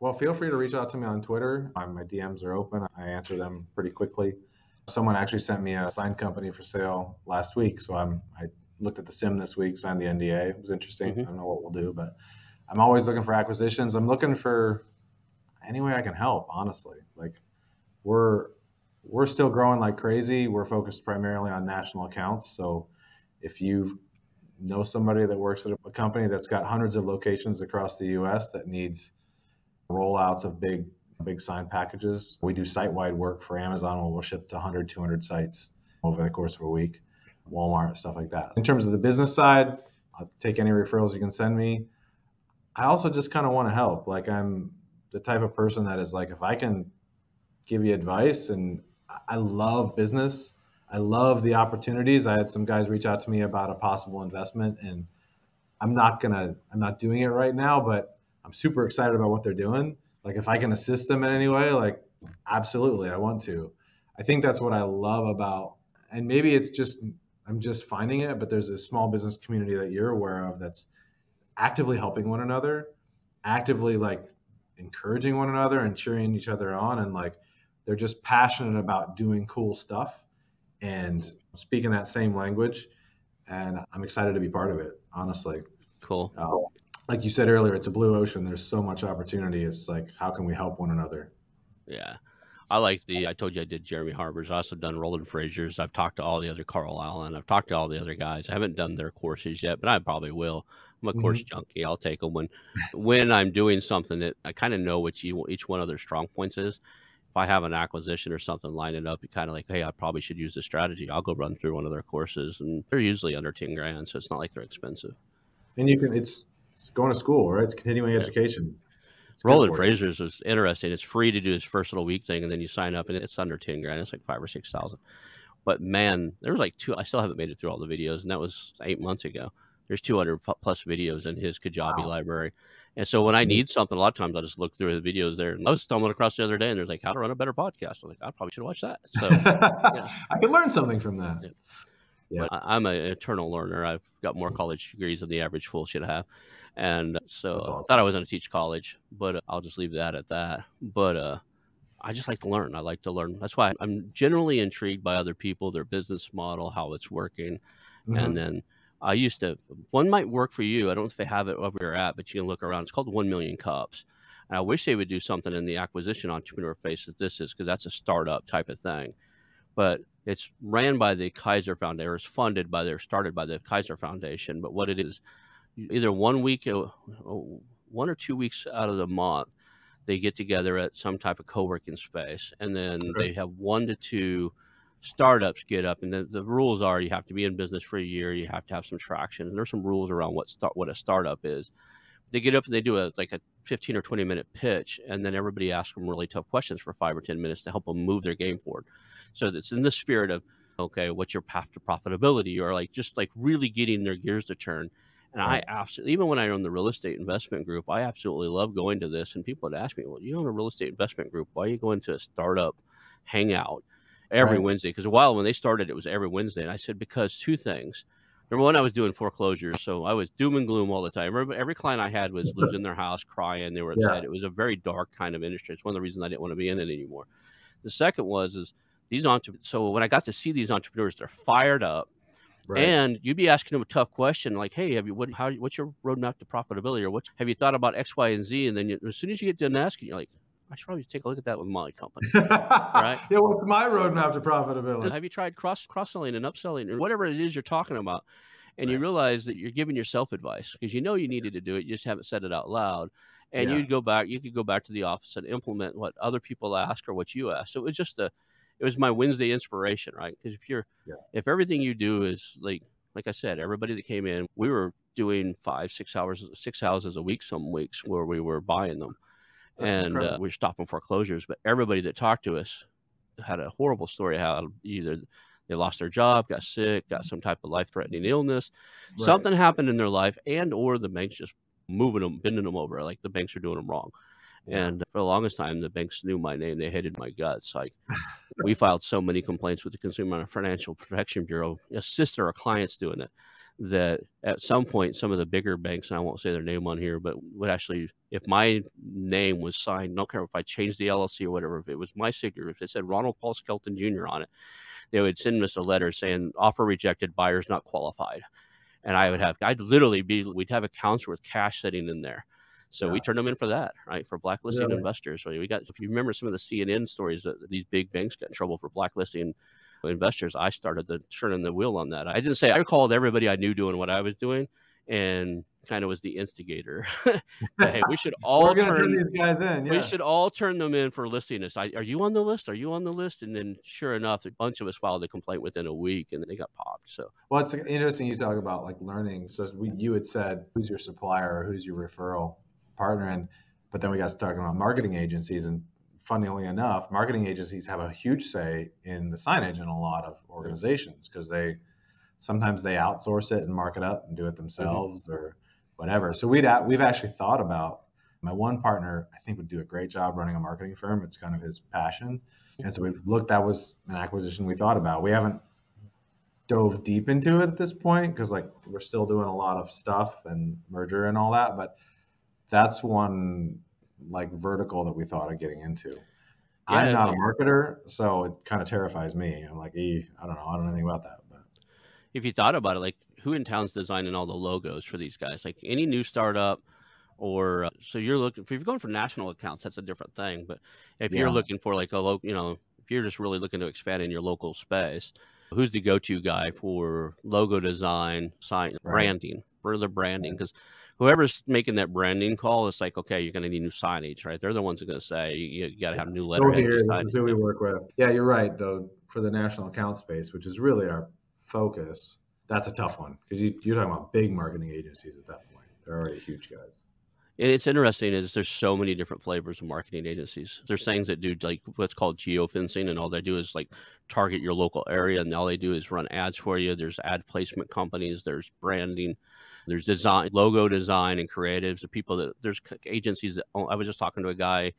Well, feel free to reach out to me on Twitter. Uh, my DMs are open. I answer them pretty quickly. Someone actually sent me a sign company for sale last week, so I'm I looked at the sim this week, signed the NDA. It was interesting. Mm-hmm. I don't know what we'll do, but I'm always looking for acquisitions. I'm looking for any way I can help. Honestly, like we're we're still growing like crazy. We're focused primarily on national accounts. So if you know somebody that works at a company that's got hundreds of locations across the U.S. that needs rollouts of big big sign packages. We do site-wide work for Amazon where we'll ship to 100, 200 sites over the course of a week. Walmart, stuff like that. In terms of the business side, I'll take any referrals you can send me. I also just kind of want to help. Like I'm the type of person that is like, if I can give you advice, and I love business. I love the opportunities. I had some guys reach out to me about a possible investment, and I'm not gonna, I'm not doing it right now, but I'm super excited about what they're doing. Like if I can assist them in any way, like absolutely, I want to. I think that's what I love about, and maybe it's just I'm just finding it, but there's a small business community that you're aware of that's actively helping one another, actively like encouraging one another and cheering each other on, and like they're just passionate about doing cool stuff and speaking that same language. And I'm excited to be part of it, honestly. Cool. Uh, like you said earlier, it's a blue ocean. There's so much opportunity. It's like, how can we help one another? Yeah. I like the. I told you I did Jeremy Harbour's. I also done Roland Frasier's. I've talked to all the other Carl Allen. I've talked to all the other guys. I haven't done their courses yet, but I probably will. I'm a mm-hmm. course junkie. I'll take them when when I'm doing something that I kind of know what you, each one of their strong points is. If I have an acquisition or something lining up, you kind of like, hey, I probably should use this strategy. I'll go run through one of their courses, and they're usually under ten grand, so it's not like they're expensive. And you can it's, it's going to school, right? It's continuing yeah. education. Roland Frasier's was interesting. It's free to do his first little week thing, and then you sign up, and it's under ten grand. It's like five or six thousand. But man, there was like two. I still haven't made it through all the videos, and that was eight months ago. There's 200 plus videos in his Kajabi wow. library, and so when I need something, a lot of times I just look through the videos there. And I was stumbling across the other day, and there's like how to run a better podcast. I'm like, I probably should watch that. So yeah. I could learn something from that. Yeah. Yeah. I, am an eternal learner. I've got more college degrees than the average fool should have. And so awesome. I thought I was going to teach college, but uh, I'll just leave that at that. But uh, I just like to learn. I like to learn. That's why I'm generally intrigued by other people, their business model, how it's working. Mm-hmm. And then I used to, one might work for you. I don't know if they have it where you're at, but you can look around. It's called 1 Million Cups. And I wish they would do something in the acquisition entrepreneur phase that this is, because that's a startup type of thing. But it's ran by the Kaiser Foundation, or is funded by, they're started by the Kaiser Foundation. But what it is, either one week, uh, one or two weeks out of the month, they get together at some type of co-working space, and then okay. they have one to two startups get up, and the, the rules are you have to be in business for a year, you have to have some traction, and there's some rules around what start what a startup is. They get up and they do a like a 15 or 20 minute pitch, and then everybody asks them really tough questions for five or 10 minutes to help them move their game forward. So it's in the spirit of okay, what's your path to profitability, or like just like really getting their gears to turn and. I absolutely, even when I own the real estate investment group, I absolutely love going to this. And people would ask me, well, you own a real estate investment group. Why are you going to a startup hangout every right. Wednesday? Because a while when they started, it was every Wednesday. And I said, because two things. Number one, I was doing foreclosures. So I was doom and gloom all the time. Every, every client I had was losing their house, crying. They were upset. Yeah. It was a very dark kind of industry. It's one of the reasons I didn't want to be in it anymore. The second was, is these entrepreneurs. So when I got to see these entrepreneurs, they're fired up Right. And you'd be asking them a tough question like, "Hey, have you what? How? What's your roadmap to profitability? Or what? Have you thought about X, Y, and Z?" And then you, as soon as you get done asking, you're like, "I should probably take a look at that with my company." right? Yeah. What's my roadmap to profitability? Have you tried cross cross selling and upselling or whatever it is you're talking about? And right. you realize that you're giving yourself advice because you know you needed to do it, you just haven't said it out loud. And yeah. you'd go back, you could go back to the office and implement what other people ask or what you ask. So it was just a, it was my Wednesday inspiration, right? Because if you're, yeah. if everything you do is like like I said, everybody that came in, we were doing five, six hours, six houses a week some weeks where we were buying them, That's and uh, we were stopping foreclosures. But everybody that talked to us had a horrible story how either they lost their job, got sick, got some type of life threatening illness, right. something happened in their life, and or the banks just moving them, bending them over, like the banks are doing them wrong. Yeah. And for the longest time, the banks knew my name. They hated my guts. Like we filed so many complaints with the Consumer Financial Protection Bureau, assist our clients doing it. that at some point some of the bigger banks, and I won't say their name on here, but would actually, if my name was signed, don't care if I changed the LLC or whatever, if it was my signature, if it said Ronald Paul Skelton Jr. on it, they would send us a letter saying offer rejected, buyers not qualified. And I would have, I'd literally be, we'd have accounts with cash sitting in there. So yeah. we turned them in for that, right? For blacklisting really? investors. So we got, if you remember some of the CNN stories that these big banks got in trouble for blacklisting investors, I started the turning the wheel on that. I didn't say I called everybody I knew doing what I was doing, and kind of was the instigator. hey, we should all turn, turn, these guys in. Yeah. We should all turn them in for listing us. are you on the list? Are you on the list? And then, sure enough, a bunch of us filed a complaint within a week, and they got popped. So, well, it's interesting you talk about like learning. So, we, you had said who's your supplier or who's your referral partner, and but then we got talking about marketing agencies and funnily enough, marketing agencies have a huge say in the signage in a lot of organizations because they sometimes they outsource it and mark it up and do it mm-hmm. themselves mm-hmm. or whatever. So we'd we've actually thought about my one partner. I think would do a great job running a marketing firm. It's kind of his passion, and so we've looked. That was an acquisition we thought about. We haven't dove deep into it at this point because like we're still doing a lot of stuff and merger and all that, but that's one like vertical that we thought of getting into. Yeah, I'm not a marketer, so it kind of terrifies me. I'm like, e, I don't know, I don't know anything about that. But if you thought about it, like who in town's designing all the logos for these guys? Like any new startup, or uh, so you're looking. If you're going for national accounts, that's a different thing. But if yeah. you're looking for like a local, you know, if you're just really looking to expand in your local space, who's the go-to guy for logo design, sign, right. branding, further branding? Because whoever's making that branding call, it's like, okay, you're going to need new signage, right? They're the ones that are going to say you, you got to have new letterhead. Here, is who we work with. Yeah, you're right. Though for the national account space, which is really our focus, that's a tough one because you, you're talking about big marketing agencies at that point. They're already huge guys. And it's interesting is there's so many different flavors of marketing agencies. There's things that do like what's called geofencing, and all they do is like target your local area, and all they do is run ads for you. There's ad placement companies. There's branding. There's design, logo design, and creatives. The people that there's agencies that I was just talking to a guy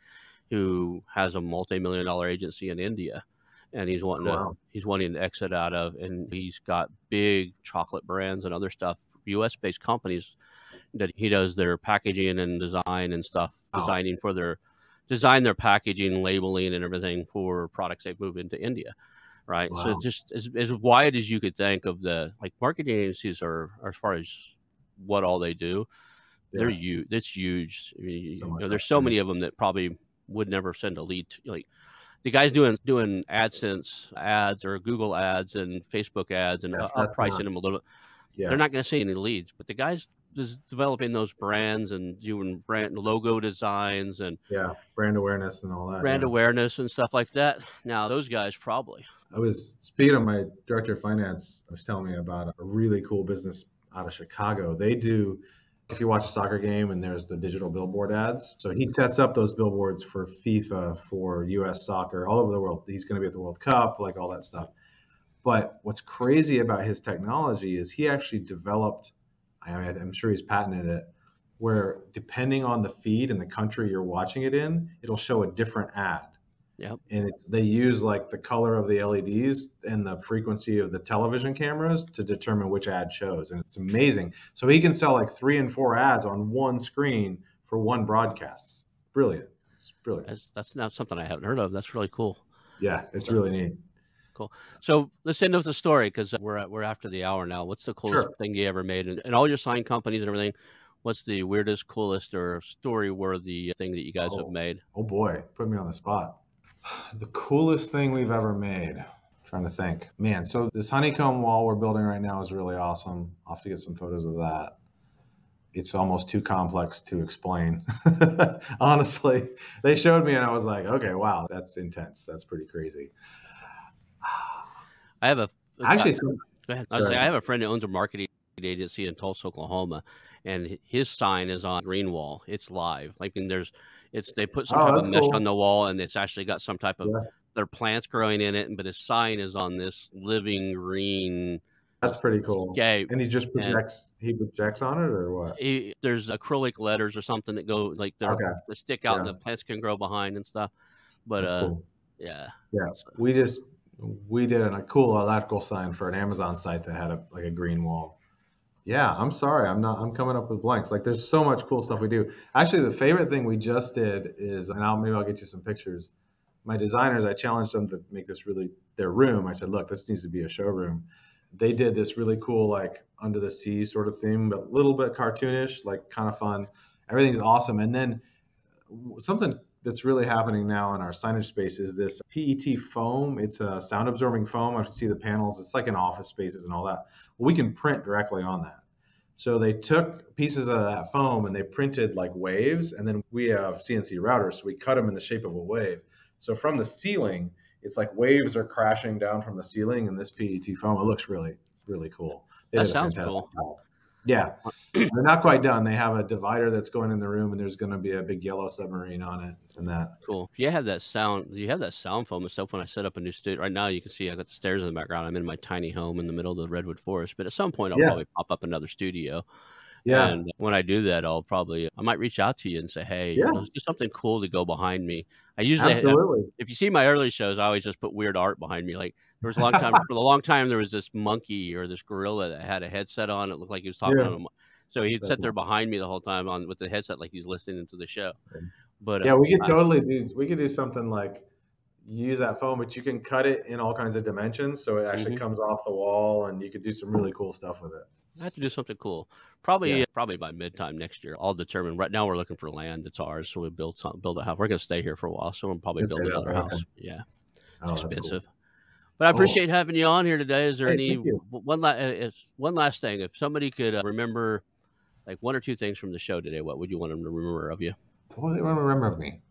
who has a multi-million dollar agency in India, and he's wanting wow. to he's wanting to exit out of, and he's got big chocolate brands and other stuff, U.S. based companies that he does their packaging and design and stuff, oh. designing for their design their packaging, labeling, and everything for products they move into India right? Wow. So just as, as wide as you could think of the like marketing agencies are, are as far as what all they do, yeah. they're huge. It's huge. I mean, so you know, there's so many of them that probably would never send a lead. To, like the guys doing doing AdSense ads or Google ads and Facebook ads and yeah, up pricing not, them a little. Bit. Yeah. They're not going to see any leads, but the guys just developing those brands and doing brand logo designs and yeah, brand awareness and all that. Brand yeah. awareness and stuff like that. Now those guys probably. I was speaking of my director of finance. I was telling me about a really cool business out of Chicago. They do, if you watch a soccer game and there's the digital billboard ads. So he sets up those billboards for FIFA, for US soccer, all over the world. He's going to be at the World Cup, like all that stuff. But what's crazy about his technology is he actually developed, I mean, I'm sure he's patented it, where depending on the feed and the country you're watching it in, it'll show a different ad. Yep. And it's they use like the color of the LEDs and the frequency of the television cameras to determine which ad shows. And it's amazing. So he can sell like three and four ads on one screen for one broadcast. Brilliant. It's brilliant. That's, that's not something I haven't heard of. That's really cool. Yeah, it's really neat. Cool. So let's end with the story because we're at, we're after the hour now. What's the coolest sure. thing you ever made? And, and all your sign companies and everything. What's the weirdest, coolest, or story worthy thing that you guys oh, have made? Oh boy, put me on the spot. The coolest thing we've ever made. I'm trying to think. Man, so this honeycomb wall we're building right now is really awesome. I'll have to get some photos of that. It's almost too complex to explain. Honestly, they showed me and I was like, okay, wow, that's intense. That's pretty crazy. I have a actually. Go ahead. I, say, I have a friend who owns a marketing agency in Tulsa, Oklahoma, and his sign is on green wall. It's live. Like, and there's it's they put some oh, type of mesh cool. on the wall, and it's actually got some type of yeah. there are plants growing in it, but his sign is on this living green. That's pretty cool. Scape. And he just projects. And he projects on it, or what? He, there's acrylic letters or something that go like they okay. that stick out, yeah. and the plants can grow behind and stuff. But That's uh, cool. yeah, yeah. So. We just we did a cool electrical sign for an Amazon site that had a like a green wall. Yeah, I'm sorry. I'm not. I'm coming up with blanks. Like, there's so much cool stuff we do. Actually, the favorite thing we just did is, and I'll maybe I'll get you some pictures. My designers, I challenged them to make this really their room. I said, look, this needs to be a showroom. They did this really cool, like under the sea sort of theme, but a little bit cartoonish, like kind of fun. Everything's awesome. And then something that's really happening now in our signage space is this PET foam. It's a sound absorbing foam. I can see the panels. It's like in office spaces and all that. Well, we can print directly on that. So they took pieces of that foam and they printed like waves, and then we have CNC routers, so we cut them in the shape of a wave. So from the ceiling, it's like waves are crashing down from the ceiling in this PET foam. It looks really, really cool. They that sounds cool. Job. Yeah, they're not quite done. They have a divider that's going in the room, and there's going to be a big yellow submarine on it, and that. Cool. You have that sound. You have that sound foam and stuff. When I set up a new studio, right now you can see I got the stairs in the background. I'm in my tiny home in the middle of the redwood forest, but at some point I'll yeah. probably pop up another studio. Yeah. And when I do that, I'll probably I might reach out to you and say, "Hey, yeah. you know, do something cool to go behind me." I usually, Absolutely. if you see my early shows, I always just put weird art behind me. Like there was a long time for a long time there was this monkey or this gorilla that had a headset on. It looked like he was talking yeah. to so he'd That's sit there behind me the whole time on with the headset, like he's listening to the show. But yeah, uh, we could totally do. We could do something like use that foam, but you can cut it in all kinds of dimensions, so it actually mm-hmm. comes off the wall, and you could do some really cool stuff with it. I have to do something cool. Probably, yeah. probably by midtime next year, I'll determine. Right now, we're looking for land that's ours, so we build some, build a house. We're going to stay here for a while, so we'll probably build another house. Yeah, it's oh, expensive. Cool. But I appreciate having you on here today. Is there hey, any one last uh, one last thing? If somebody could uh, remember like one or two things from the show today, what would you want them to remember of you? What do they want to remember of me?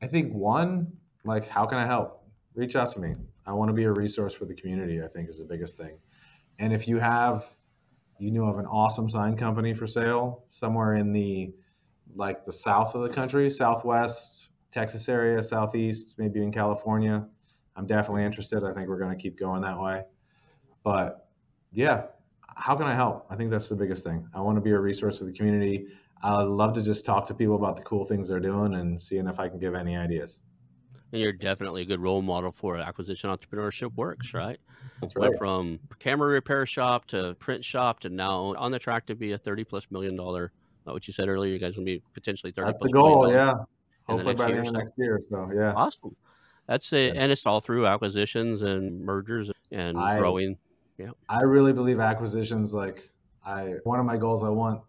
I think one, like, how can I help? Reach out to me. I want to be a resource for the community. I think is the biggest thing. And if you have, you know, of an awesome sign company for sale somewhere in the, like the south of the country, southwest Texas area, southeast, maybe in California, I'm definitely interested. I think we're going to keep going that way. But yeah, how can I help? I think that's the biggest thing. I want to be a resource for the community. I love to just talk to people about the cool things they're doing and seeing if I can give any ideas. And you're definitely a good role model for acquisition entrepreneurship works, mm-hmm. right? That's right. Went from camera repair shop to print shop to now on the track to be a 30 plus million dollar. Not what you said earlier. You guys will be potentially 30 That's the goal, yeah. Hopefully by the end of next year. So, yeah. Awesome. That's it. And it's all through acquisitions and mergers and I, growing yeah. I really believe acquisitions like I one of my goals I want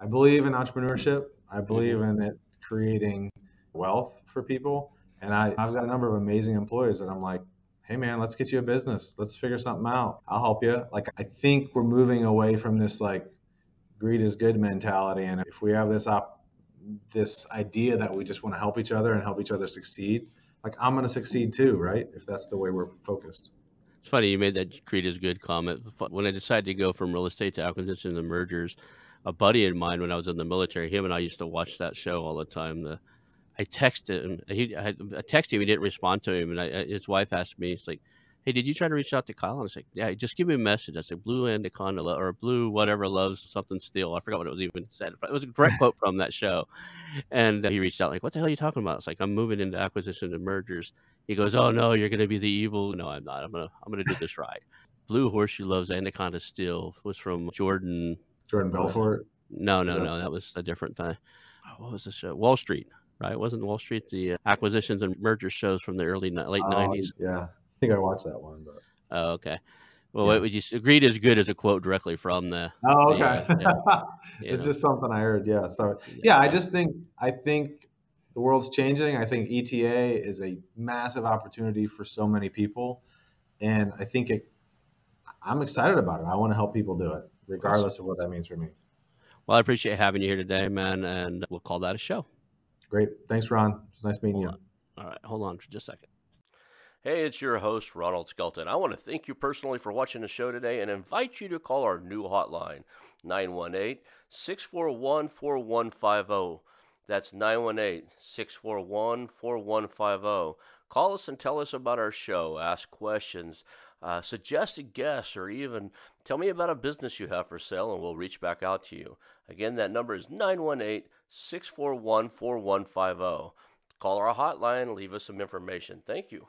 I believe in entrepreneurship. I believe mm-hmm. in it creating wealth for people. And I, I've got a number of amazing employees that I'm like, hey man, let's get you a business. Let's figure something out. I'll help you. Like I think we're moving away from this like greed is good mentality. And if we have this op this idea that we just want to help each other and help each other succeed, like I'm gonna succeed too, right? If that's the way we're focused. It's funny you made that greed is good comment. When I decided to go from real estate to acquisitions and mergers, a buddy of mine when I was in the military, him and I used to watch that show all the time. The I texted him. He I, texted him. He didn't respond to him, and I, his wife asked me, "It's like, hey, did you try to reach out to Kyle?" And I said, "Yeah, just give me a message." I said, "Blue anaconda or blue whatever loves something steel." I forgot what it was even said. It was a direct quote from that show, and uh, he reached out like, "What the hell are you talking about?" It's like I'm moving into acquisition and mergers. He goes, "Oh no, you're going to be the evil." No, I'm not. I'm gonna I'm gonna do this right. Blue Horseshoe Loves Anaconda Steel was from Jordan. Jordan Belfort. No, no, no. That was a different thing. What was the show? Wall Street, right? Wasn't Wall Street the uh, acquisitions and merger shows from the early late nineties? Uh, yeah, I think I watched that one. But oh, okay. Well, yeah. would you agreed as good as a quote directly from the? Oh, okay. The, uh, yeah, it's know. just something I heard. Yeah. So yeah, yeah, I just think I think the world's changing. I think ETA is a massive opportunity for so many people, and I think it. I'm excited about it. I want to help people do it, regardless awesome. of what that means for me. Well, I appreciate having you here today, man, and we'll call that a show. Great. Thanks, Ron. It's nice meeting hold you. On. All right, hold on for just a second. Hey, it's your host, Ronald Skelton. I want to thank you personally for watching the show today and invite you to call our new hotline, 918 641 4150. That's 918 641 4150. Call us and tell us about our show, ask questions, uh, suggest a guest, or even tell me about a business you have for sale, and we'll reach back out to you. Again, that number is 918 641 4150. Call our hotline, leave us some information. Thank you.